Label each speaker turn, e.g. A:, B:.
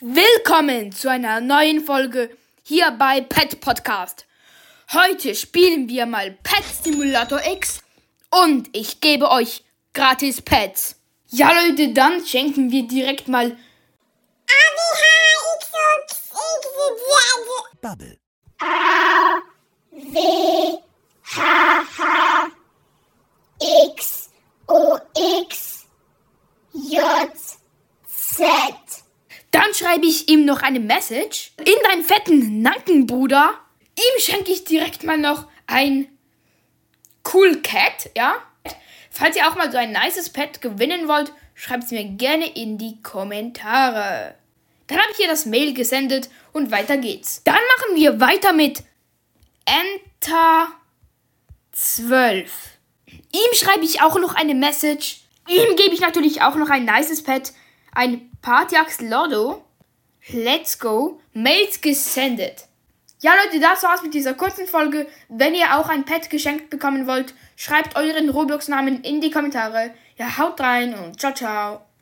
A: Willkommen zu einer neuen Folge hier bei Pet Podcast. Heute spielen wir mal Pet Simulator X und ich gebe euch gratis Pets. Ja Leute, dann schenken wir direkt mal
B: Bubble.
C: X O X J Z.
A: Schreibe ich ihm noch eine Message. In deinen fetten Nacken, Bruder. Ihm schenke ich direkt mal noch ein Cool Cat, ja? Falls ihr auch mal so ein nices Pet gewinnen wollt, schreibt es mir gerne in die Kommentare. Dann habe ich ihr das Mail gesendet und weiter geht's. Dann machen wir weiter mit Enter 12. Ihm schreibe ich auch noch eine Message. Ihm gebe ich natürlich auch noch ein nices Pet. Ein Partyax Lotto. Let's go. Mails gesendet. Ja, Leute, das war's mit dieser kurzen Folge. Wenn ihr auch ein Pet geschenkt bekommen wollt, schreibt euren Roblox-Namen in die Kommentare. Ja, haut rein und ciao, ciao.